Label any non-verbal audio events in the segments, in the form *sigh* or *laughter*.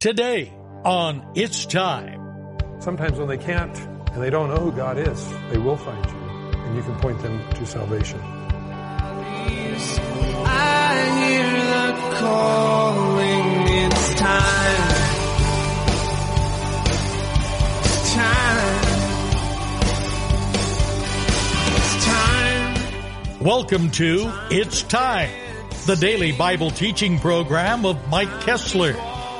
Today on It's Time. Sometimes when they can't and they don't know who God is, they will find you and you can point them to salvation. I hear the calling, it's time. It's time. It's time. Welcome to It's Time, the daily Bible teaching program of Mike Kessler,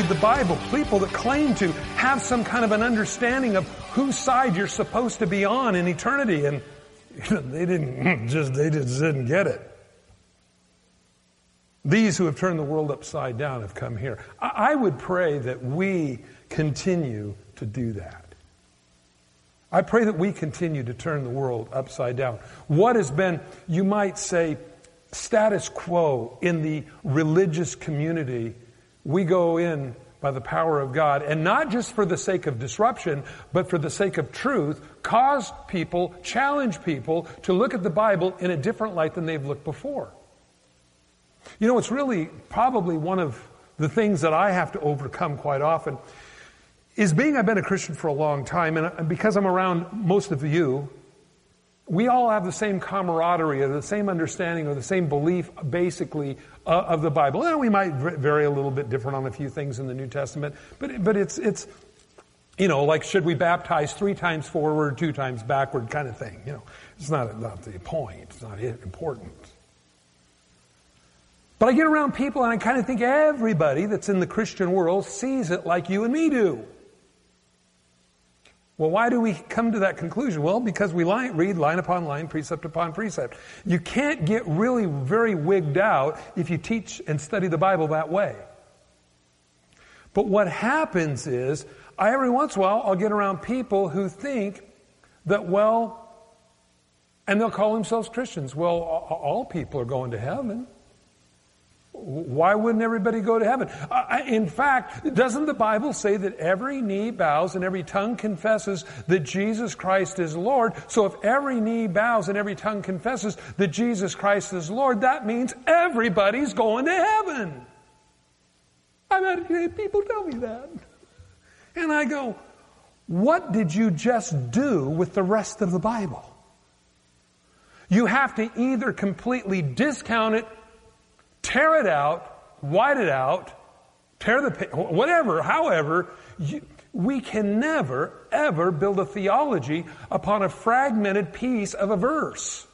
Read the Bible, people that claim to have some kind of an understanding of whose side you're supposed to be on in eternity and *laughs* they didn't *laughs* just they just didn't get it. These who have turned the world upside down have come here. I would pray that we continue to do that. I pray that we continue to turn the world upside down. What has been, you might say, status quo in the religious community, we go in by the power of God, and not just for the sake of disruption, but for the sake of truth, cause people, challenge people to look at the Bible in a different light than they've looked before. You know, it's really probably one of the things that I have to overcome quite often is being I've been a Christian for a long time, and because I'm around most of you, we all have the same camaraderie or the same understanding or the same belief, basically, uh, of the Bible. And we might vary a little bit different on a few things in the New Testament, but but it's it's you know like should we baptize three times forward, two times backward, kind of thing. You know, it's not not the point. It's not important. But I get around people and I kind of think everybody that's in the Christian world sees it like you and me do. Well, why do we come to that conclusion? Well, because we line, read line upon line, precept upon precept. You can't get really very wigged out if you teach and study the Bible that way. But what happens is, I, every once in a while, I'll get around people who think that, well, and they'll call themselves Christians. Well, all people are going to heaven. Why wouldn't everybody go to heaven? in fact, doesn't the Bible say that every knee bows and every tongue confesses that Jesus Christ is Lord? So if every knee bows and every tongue confesses that Jesus Christ is Lord, that means everybody's going to heaven. I've had people tell me that. And I go, what did you just do with the rest of the Bible? You have to either completely discount it tear it out, white it out, tear the, whatever, however, you, we can never, ever build a theology upon a fragmented piece of a verse.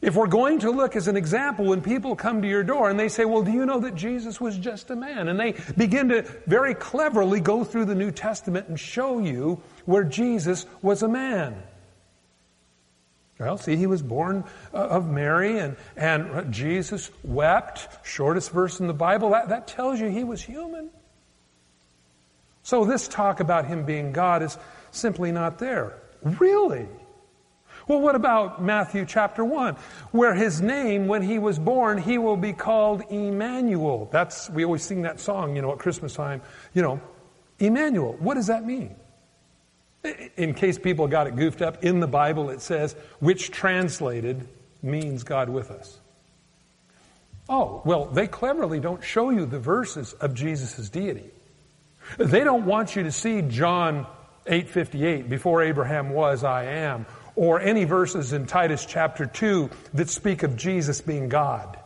If we're going to look as an example, when people come to your door and they say, well, do you know that Jesus was just a man? And they begin to very cleverly go through the New Testament and show you where Jesus was a man. Well, see, he was born uh, of Mary and, and Jesus wept, shortest verse in the Bible. That, that tells you he was human. So this talk about him being God is simply not there. Really? Well, what about Matthew chapter 1, where his name, when he was born, he will be called Emmanuel. That's, we always sing that song, you know, at Christmas time. You know, Emmanuel. What does that mean? In case people got it goofed up, in the Bible it says, which translated means God with us. Oh, well, they cleverly don't show you the verses of Jesus' deity. They don't want you to see John 8:58, before Abraham was, I am, or any verses in Titus chapter 2 that speak of Jesus being God.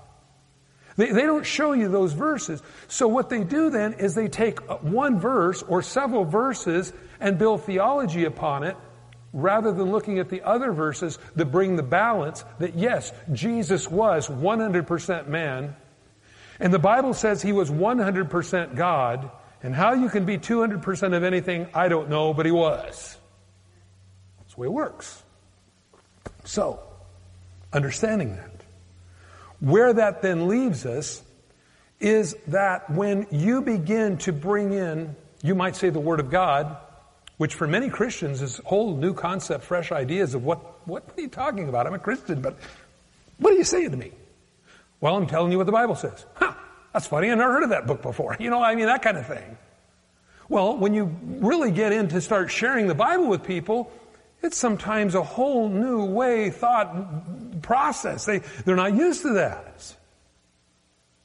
They, they don't show you those verses. So what they do then is they take one verse or several verses and build theology upon it rather than looking at the other verses that bring the balance that yes, Jesus was 100% man, and the Bible says he was 100% God, and how you can be 200% of anything, I don't know, but he was. That's the way it works. So, understanding that. Where that then leaves us is that when you begin to bring in, you might say the Word of God, which for many Christians is a whole new concept, fresh ideas of what, what are you talking about? I'm a Christian, but what are you saying to me? Well, I'm telling you what the Bible says. Huh, that's funny. I never heard of that book before. *laughs* You know, I mean, that kind of thing. Well, when you really get in to start sharing the Bible with people, it's sometimes a whole new way thought process. They, they're not used to that.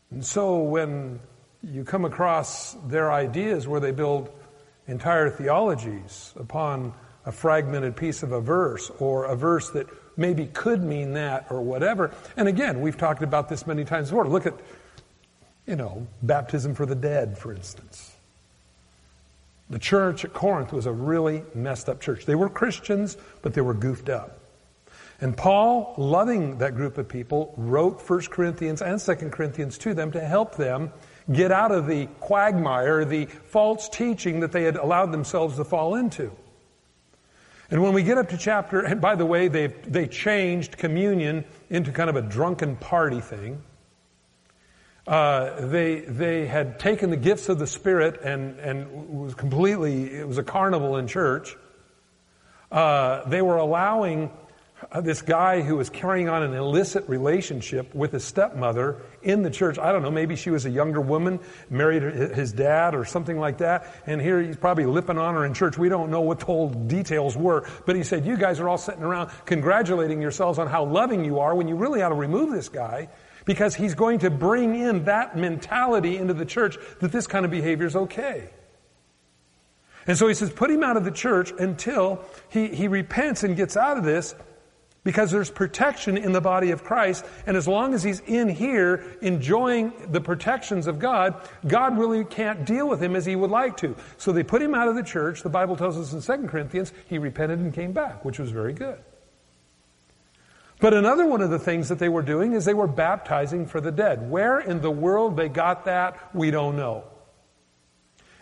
And so when you come across their ideas where they build entire theologies upon a fragmented piece of a verse or a verse that maybe could mean that or whatever. And again, we've talked about this many times before. Look at, you know, baptism for the dead, for instance. The church at Corinth was a really messed up church. They were Christians, but they were goofed up. And Paul, loving that group of people, wrote 1 Corinthians and 2 Corinthians to them to help them get out of the quagmire, the false teaching that they had allowed themselves to fall into. And when we get up to chapter, and by the way, they they changed communion into kind of a drunken party thing. Uh, they they had taken the gifts of the Spirit and and was completely it was a carnival in church. Uh, they were allowing uh, this guy who was carrying on an illicit relationship with his stepmother in the church. I don't know, maybe she was a younger woman, married his dad or something like that, and here he's probably lipping on her in church. We don't know what the whole details were, but he said, You guys are all sitting around congratulating yourselves on how loving you are when you really ought to remove this guy because he's going to bring in that mentality into the church that this kind of behavior is okay. And so he says, put him out of the church until he, he repents and gets out of this because there's protection in the body of Christ. And as long as he's in here enjoying the protections of God, God really can't deal with him as he would like to. So they put him out of the church. The Bible tells us in 2 Corinthians, he repented and came back, which was very good. But another one of the things that they were doing is they were baptizing for the dead. Where in the world they got that, we don't know.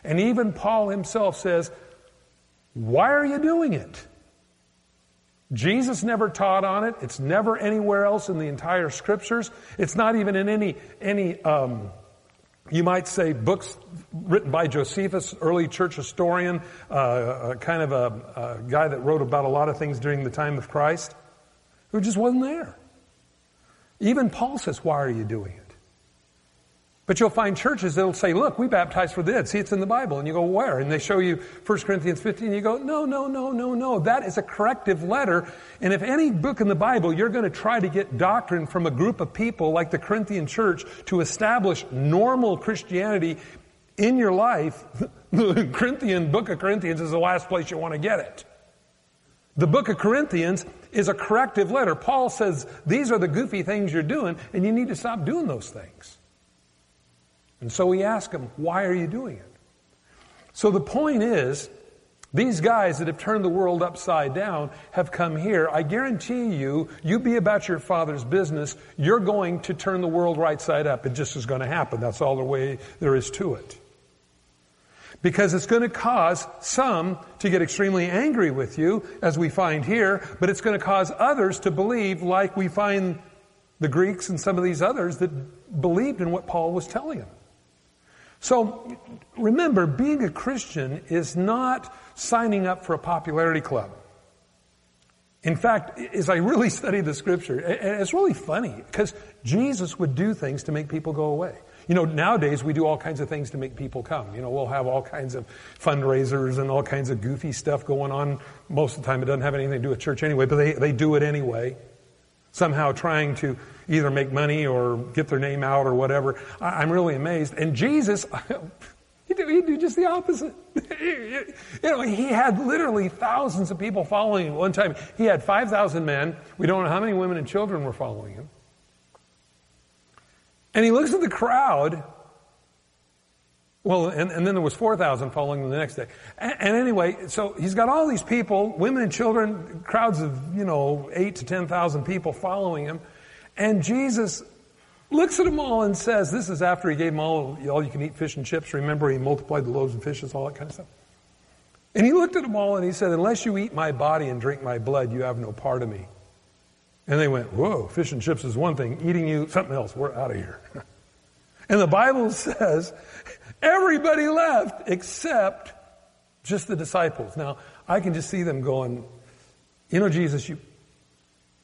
And even Paul himself says, Why are you doing it? Jesus never taught on it. It's never anywhere else in the entire scriptures. It's not even in any, any, um, you might say books written by Josephus, early church historian, uh, kind of a, a guy that wrote about a lot of things during the time of Christ. Who just wasn't there. Even Paul says, why are you doing it? But you'll find churches that'll say, look, we baptize for dead. See, it's in the Bible. And you go, where? And they show you 1 Corinthians 15. And you go, no, no, no, no, no. That is a corrective letter. And if any book in the Bible, you're going to try to get doctrine from a group of people like the Corinthian church to establish normal Christianity in your life, *laughs* the Corinthian book of Corinthians is the last place you want to get it. The book of Corinthians is a corrective letter. Paul says, these are the goofy things you're doing, and you need to stop doing those things. And so we ask him, why are you doing it? So the point is, these guys that have turned the world upside down have come here. I guarantee you, you be about your father's business, you're going to turn the world right side up. It just is going to happen. That's all the way there is to it. Because it's going to cause some to get extremely angry with you, as we find here, but it's going to cause others to believe like we find the Greeks and some of these others that believed in what Paul was telling them. So remember, being a Christian is not signing up for a popularity club. In fact, as I really *laughs* studied the scripture, it's really funny because Jesus would do things to make people go away. You know, nowadays we do all kinds of things to make people come. You know, we'll have all kinds of fundraisers and all kinds of goofy stuff going on. Most of the time it doesn't have anything to do with church anyway, but they, they do it anyway. Somehow trying to either make money or get their name out or whatever. I, am really amazed. And Jesus, *laughs* he do just the opposite. *laughs* you know, he had literally thousands of people following him one time. He had 5,000 men. We don't know how many women and children were following him. And he looks at the crowd. Well, and, and then there was 4,000 following the next day. And, and, anyway, so he's got all these people, women and children, crowds of, you know, 8 to 10,000 people following him. And Jesus looks at them all and says, this is after he gave them all, all you can eat fish and chips. Remember, he multiplied the loaves and fishes, all that kind of stuff. And he looked at them all and he said, unless you eat my body and drink my blood, you have no part of me. And they went, whoa, fish and chips is one thing, eating you, something else, we're out of here. *laughs* And the Bible *laughs* says everybody left except just the disciples. Now, I can just see them going, you know, Jesus, you,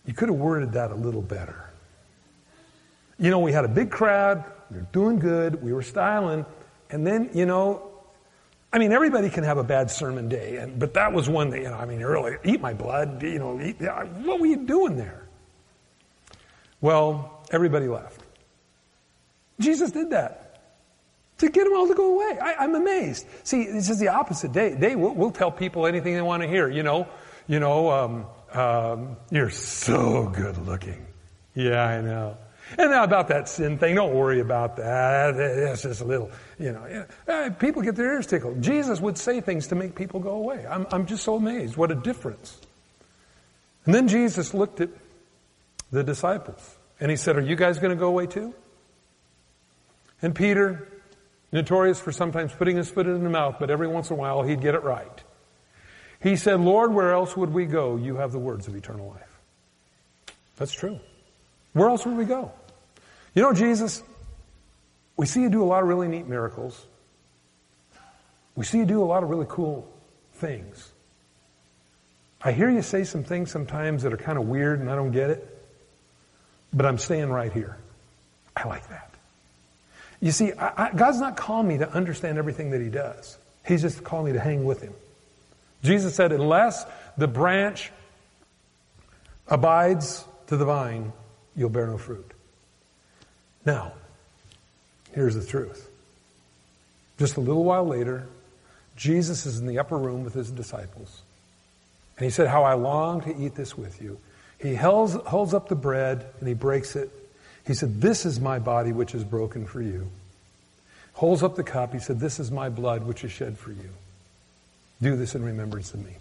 you could have worded that a little better. You know, we had a big crowd, we were doing good, we were styling, and then, you know, I mean, everybody can have a bad sermon day, and, but that was one that, you know, I mean, really, eat my blood, you know, eat, what were you doing there? Well, everybody left. Jesus did that to get them all to go away. I, am amazed. See, this is the opposite. They, they will we'll tell people anything they want to hear. You know, you know, um, um, you're so good looking. Yeah, I know. And now about that sin thing, don't worry about that. It's just a little, you know. Eh, people get their ears tickled. Jesus would say things to make people go away. I'm, I'm just so amazed. What a difference. And then Jesus looked at the disciples and he said, Are you guys going to go away too? And Peter, notorious for sometimes putting his foot in the mouth, but every once in a while he'd get it right. He said, Lord, where else would we go? You have the words of eternal life. That's true. Where else would we go? You know, Jesus, we see you do a lot of really neat miracles. We see you do a lot of really cool things. I hear you say some things sometimes that are kind of weird and I don't get it, but I'm staying right here. I like that. You see, I, I, God's not calling me to understand everything that He does. He's just calling me to hang with Him. Jesus said, unless the branch abides to the vine, you'll bear no fruit. Now, here's the truth. Just a little while later, Jesus is in the upper room with his disciples. And he said, How I long to eat this with you. He holds, holds up the bread and he breaks it he said, This is my body which is broken for you. Holds up the cup. He said, This is my blood which is shed for you. Do this in remembrance of me.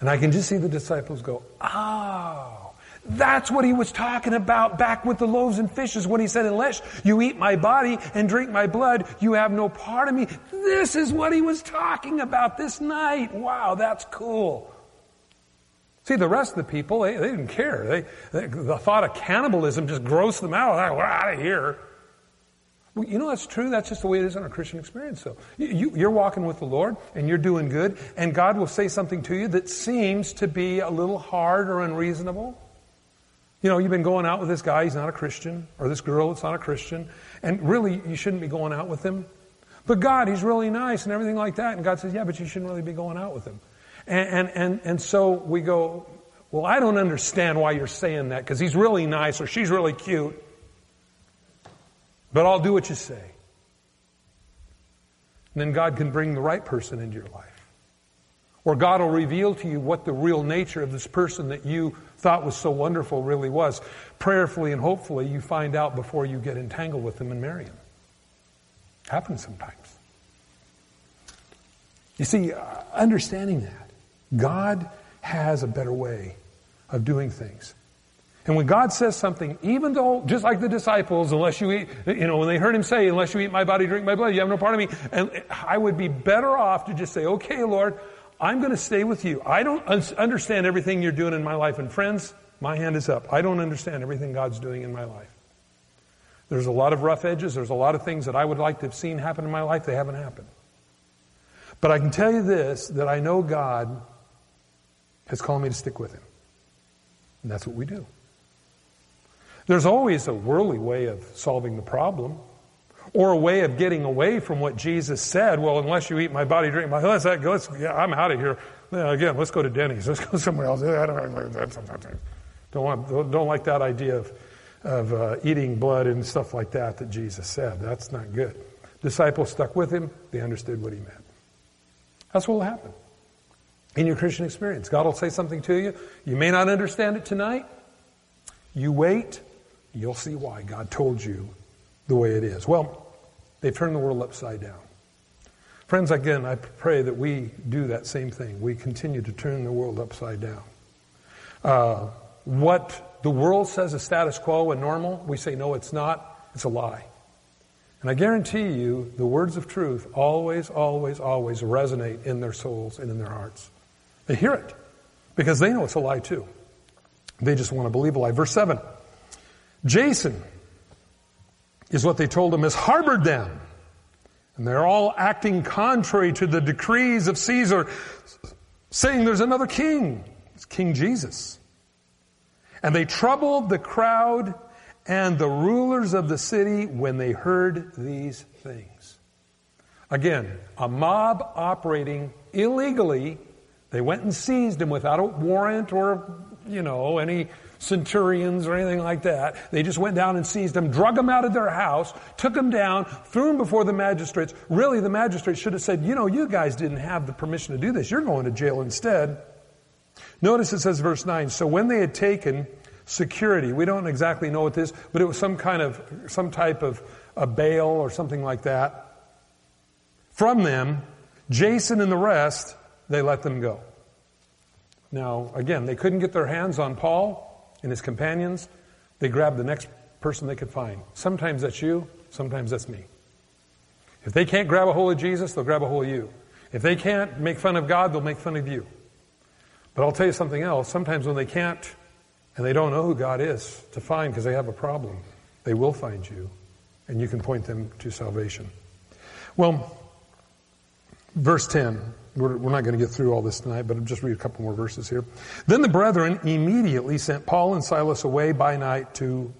And I can just see the disciples go, Oh, that's what he was talking about back with the loaves and fishes when he said, Unless you eat my body and drink my blood, you have no part of me. This is what he was talking about this night. Wow, that's cool. See, the rest of the people, they, they didn't care. They, they, the thought of cannibalism just grossed them out. Ah, we're out of here. Well, you know that's true. That's just the way it is in our Christian experience. So you, you're walking with the Lord and you're doing good, and God will say something to you that seems to be a little hard or unreasonable. You know, you've been going out with this guy, he's not a Christian, or this girl it's not a Christian, and really you shouldn't be going out with him. But God, he's really nice and everything like that. And God says, yeah, but you shouldn't really be going out with him. And, and, and, and so we go, well, I don't understand why you're saying that because he's really nice or she's really cute. But I'll do what you say. And then God can bring the right person into your life. Or God will reveal to you what the real nature of this person that you thought was so wonderful really was. Prayerfully and hopefully you find out before you get entangled with them and marry him. Happens sometimes. You see, uh, understanding that. God has a better way of doing things. And when God says something, even though, just like the disciples, unless you eat, you know, when they heard him say, unless you eat my body, drink my blood, you have no part of me. And I would be better off to just say, okay, Lord, I'm going to stay with you. I don't understand everything you're doing in my life. And friends, my hand is up. I don't understand everything God's doing in my life. There's a lot of rough edges. There's a lot of things that I would like to have seen happen in my life. They haven't happened. But I can tell you this, that I know God has called me to stick with him. And that's what we do. There's always a worldly way of solving the problem or a way of getting away from what Jesus said. Well, unless you eat my body, drink my blood, let's, let's, yeah, I'm out of here. Yeah, again, let's go to Denny's. Let's go *laughs* somewhere else. I don't want, don't like that idea of, of uh, eating blood and stuff like that that Jesus said. That's not good. Disciples stuck with him. They understood what he meant. That's what will happen in your Christian experience. God will say something to you. You may not understand it tonight. You wait. You'll see why God told you the way it is. Well, they've turned the world upside down. Friends, again, I pray that we do that same thing. We continue to turn the world upside down. Uh, what the world says is status quo and normal, we say, no, it's not. It's a lie. And I guarantee you, the words of truth always, always, always resonate in their souls and in their hearts. They hear it because they know it's a lie too. They just want to believe a lie. Verse 7. Jason is what they told him has harbored them. And they're all acting contrary to the decrees of Caesar, saying there's another king. It's King Jesus. And they troubled the crowd and the rulers of the city when they heard these things. Again, a mob operating illegally. They went and seized him without a warrant or, you know, any centurions or anything like that. They just went down and seized him, drug him out of their house, took him down, threw him before the magistrates. Really, the magistrates should have said, you know, you guys didn't have the permission to do this. You're going to jail instead. Notice it says verse 9, so when they had taken security, we don't exactly know what this, but it was some kind of, some type of a bail or something like that. From them, Jason and the rest, they let them go. Now, again, they couldn't get their hands on Paul and his companions, they grabbed the next person they could find. Sometimes that's you, sometimes that's me. If they can't grab a hold of Jesus, they'll grab a hold of you. If they can't make fun of God, they'll make fun of you. But I'll tell you something else. Sometimes when they can't and they don't know who God is to find because they have a problem, they will find you and you can point them to salvation. Well, verse 10. We're, we're not going to get through all this tonight, but I'll just read a couple more verses here. Then the brethren immediately sent Paul and Silas away by night to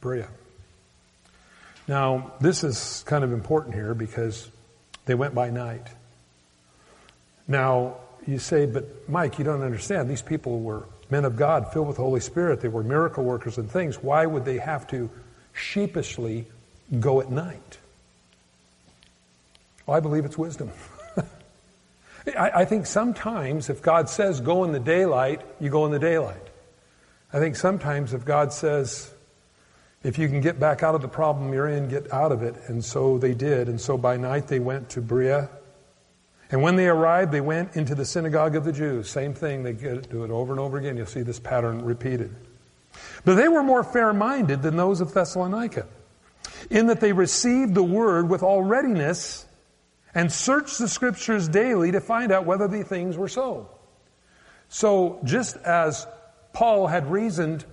Berea. Now, this is kind of important here because they went by night. Now, you say, but Mike, you don't understand. These people were men of God, filled with the Holy Spirit. They were miracle workers and things. Why would they have to sheepishly go at night? Well, I believe it's wisdom. *laughs* I, I, think sometimes if God says go in the daylight, you go in the daylight. I think sometimes if God says if you can get back out of the problem you're in, get out of it. And so they did. And so by night they went to Berea. And when they arrived, they went into the synagogue of the Jews. Same thing. They do it over and over again. You'll see this pattern repeated. But they were more fair minded than those of Thessalonica in that they received the word with all readiness and search the scriptures daily to find out whether the things were so. So just as Paul had reasoned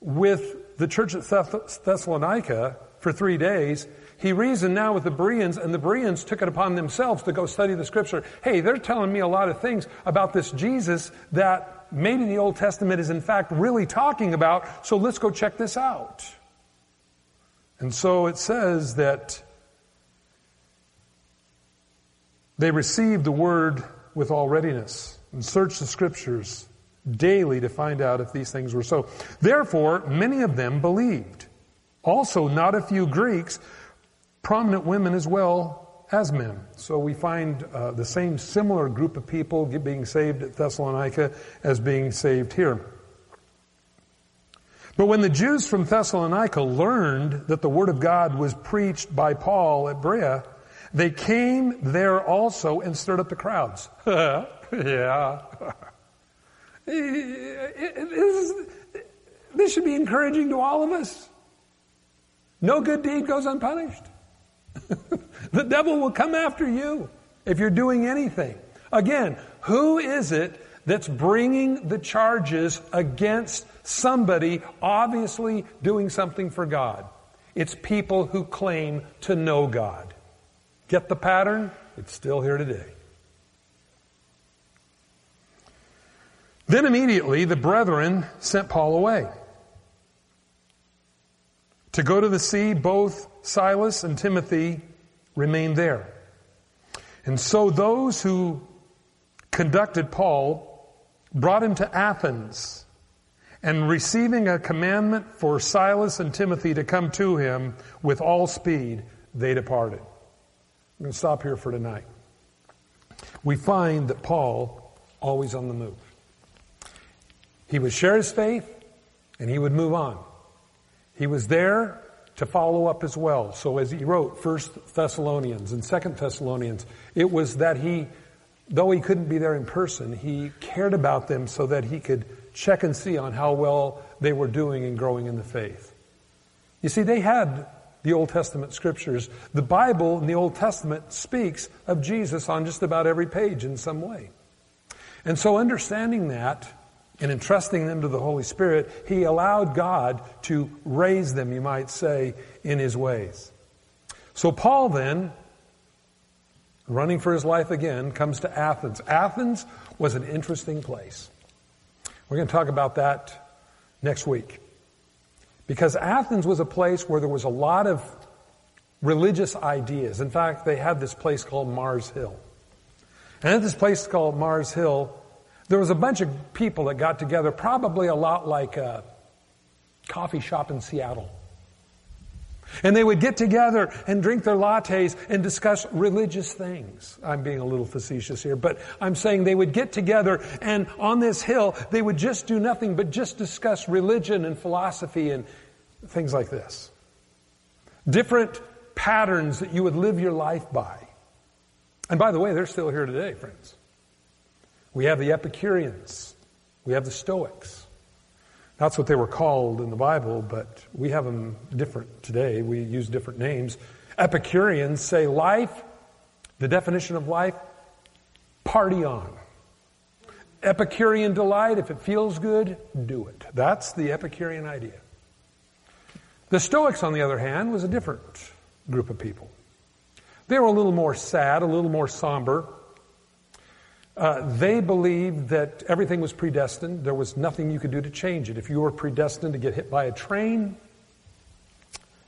with the church at Thessalonica for three days, he reasoned now with the Bereans, and the Bereans took it upon themselves to go study the scripture. Hey, they're telling me a lot of things about this Jesus that maybe the Old Testament is in fact really talking about, so let's go check this out. And so it says that They received the word with all readiness and searched the scriptures daily to find out if these things were so. Therefore, many of them believed. Also, not a few Greeks, prominent women as well as men. So we find uh, the same similar group of people being saved at Thessalonica as being saved here. But when the Jews from Thessalonica learned that the Word of God was preached by Paul at Berea, they came there also and stirred up the crowds. *laughs* yeah. this, this should be encouraging to all of us. No good deed goes unpunished. *laughs* the devil will come after you if you're doing anything. Again, who is it that's bringing the charges against somebody obviously doing something for God? It's people who claim to know God. Get the pattern? It's still here today. Then immediately the brethren sent Paul away. To go to the sea, both Silas and Timothy remained there. And so those who conducted Paul brought him to Athens, and receiving a commandment for Silas and Timothy to come to him with all speed, they departed. I'm going to stop here for tonight. We find that Paul always on the move. He would share his faith and he would move on. He was there to follow up as well. So as he wrote First Thessalonians and Second Thessalonians, it was that he, though he couldn't be there in person, he cared about them so that he could check and see on how well they were doing and growing in the faith. You see, they had the Old Testament scriptures. The Bible in the Old Testament speaks of Jesus on just about every page in some way. And so understanding that, and entrusting them to the Holy Spirit, he allowed God to raise them, you might say, in his ways. So Paul then, running for his life again, comes to Athens. Athens was an interesting place. We're going to talk about that next week. Because Athens was a place where there was a lot of religious ideas. In fact, they had this place called Mars Hill. And at this place called Mars Hill, there was a bunch of people that got together, probably a lot like a coffee shop in Seattle. And they would get together and drink their lattes and discuss religious things. I'm being a little facetious here, but I'm saying they would get together and on this hill, they would just do nothing but just discuss religion and philosophy and things like this. Different patterns that you would live your life by. And by the way, they're still here today, friends. We have the Epicureans. We have the Stoics. That's what they were called in the Bible, but we have them different today. We use different names. Epicureans say life, the definition of life, party on. Epicurean delight, if it feels good, do it. That's the Epicurean idea. The Stoics, on the other hand, was a different group of people. They were a little more sad, a little more somber. Uh, they believed that everything was predestined. There was nothing you could do to change it. If you were predestined to get hit by a train,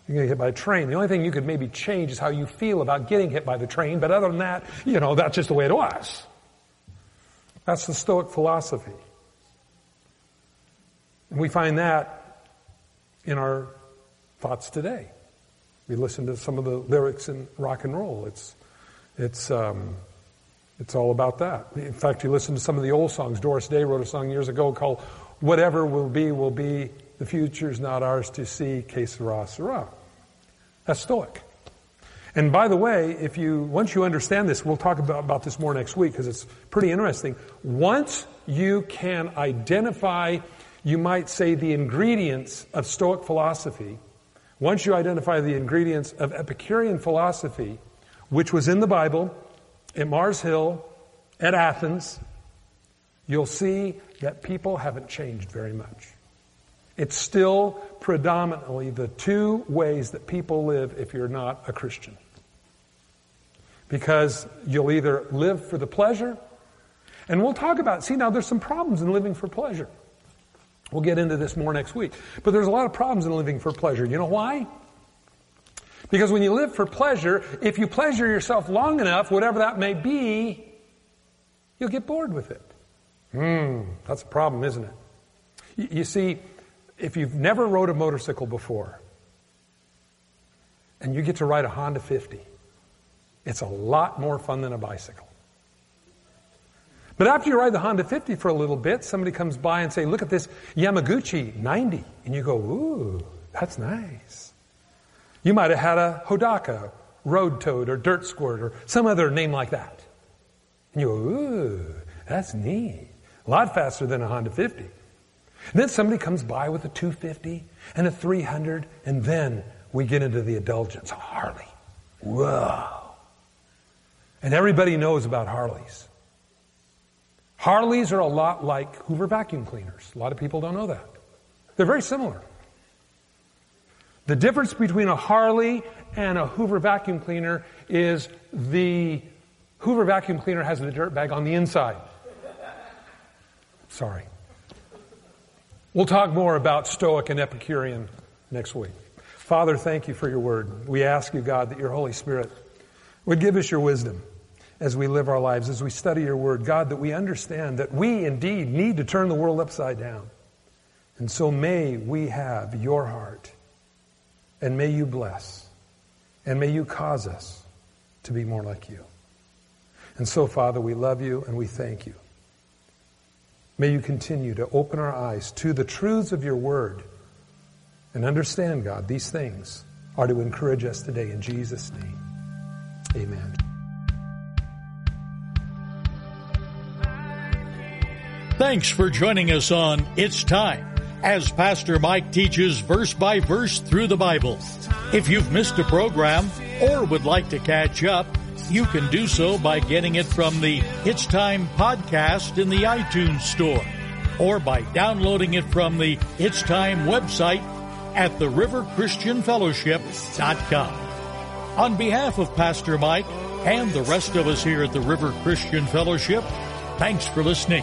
you're going to get hit by a train. The only thing you could maybe change is how you feel about getting hit by the train, but other than that, you know, that's just the way it was. That's the Stoic philosophy. And we find that in our thoughts today. We listen to some of the lyrics in rock and roll. It's, it's, um, it's all about that. In fact, you listen to some of the old songs. Doris Day wrote a song years ago called Whatever Will Be, Will Be. The Future's Not Ours to See. Que sera, sera. That's Stoic. And by the way, if you, once you understand this, we'll talk about, about this more next week because it's pretty interesting. Once you can identify, you might say, the ingredients of Stoic philosophy, once you identify the ingredients of Epicurean philosophy, which was in the Bible, at Mars Hill, at Athens, you'll see that people haven't changed very much. It's still predominantly the two ways that people live if you're not a Christian. Because you'll either live for the pleasure, and we'll talk about, see now there's some problems in living for pleasure. We'll get into this more next week. But there's a lot of problems in living for pleasure. You know why? Because when you live for pleasure, if you pleasure yourself long enough, whatever that may be, you'll get bored with it. Hmm, that's a problem, isn't it? You, you see, if you've never rode a motorcycle before, and you get to ride a Honda 50, it's a lot more fun than a bicycle. But after you ride the Honda 50 for a little bit, somebody comes by and say, look at this Yamaguchi 90. And you go, ooh, that's nice. You might have had a Hodaka, Road Toad, or Dirt Squirt, or some other name like that. And you go, ooh, that's neat. A lot faster than a Honda 50. And then somebody comes by with a 250 and a 300, and then we get into the indulgence. Harley. Whoa. And everybody knows about Harleys. Harleys are a lot like Hoover vacuum cleaners. A lot of people don't know that. They're very similar. The difference between a Harley and a Hoover vacuum cleaner is the Hoover vacuum cleaner has the dirt bag on the inside. Sorry. We'll talk more about Stoic and Epicurean next week. Father, thank you for your word. We ask you, God, that your Holy Spirit would give us your wisdom as we live our lives, as we study your word. God, that we understand that we indeed need to turn the world upside down. And so may we have your heart and may you bless. And may you cause us to be more like you. And so, Father, we love you and we thank you. May you continue to open our eyes to the truths of your word and understand, God, these things are to encourage us today in Jesus' name. Amen. Thanks for joining us on It's Time as Pastor Mike teaches verse by verse through the Bible. If you've missed a program or would like to catch up, you can do so by getting it from the It's Time podcast in the iTunes Store. or by downloading it from the It's Time website at theriverchristianfellowship.com. On behalf of Pastor Mike and the rest of us here at the River Christian Fellowship, thanks for listening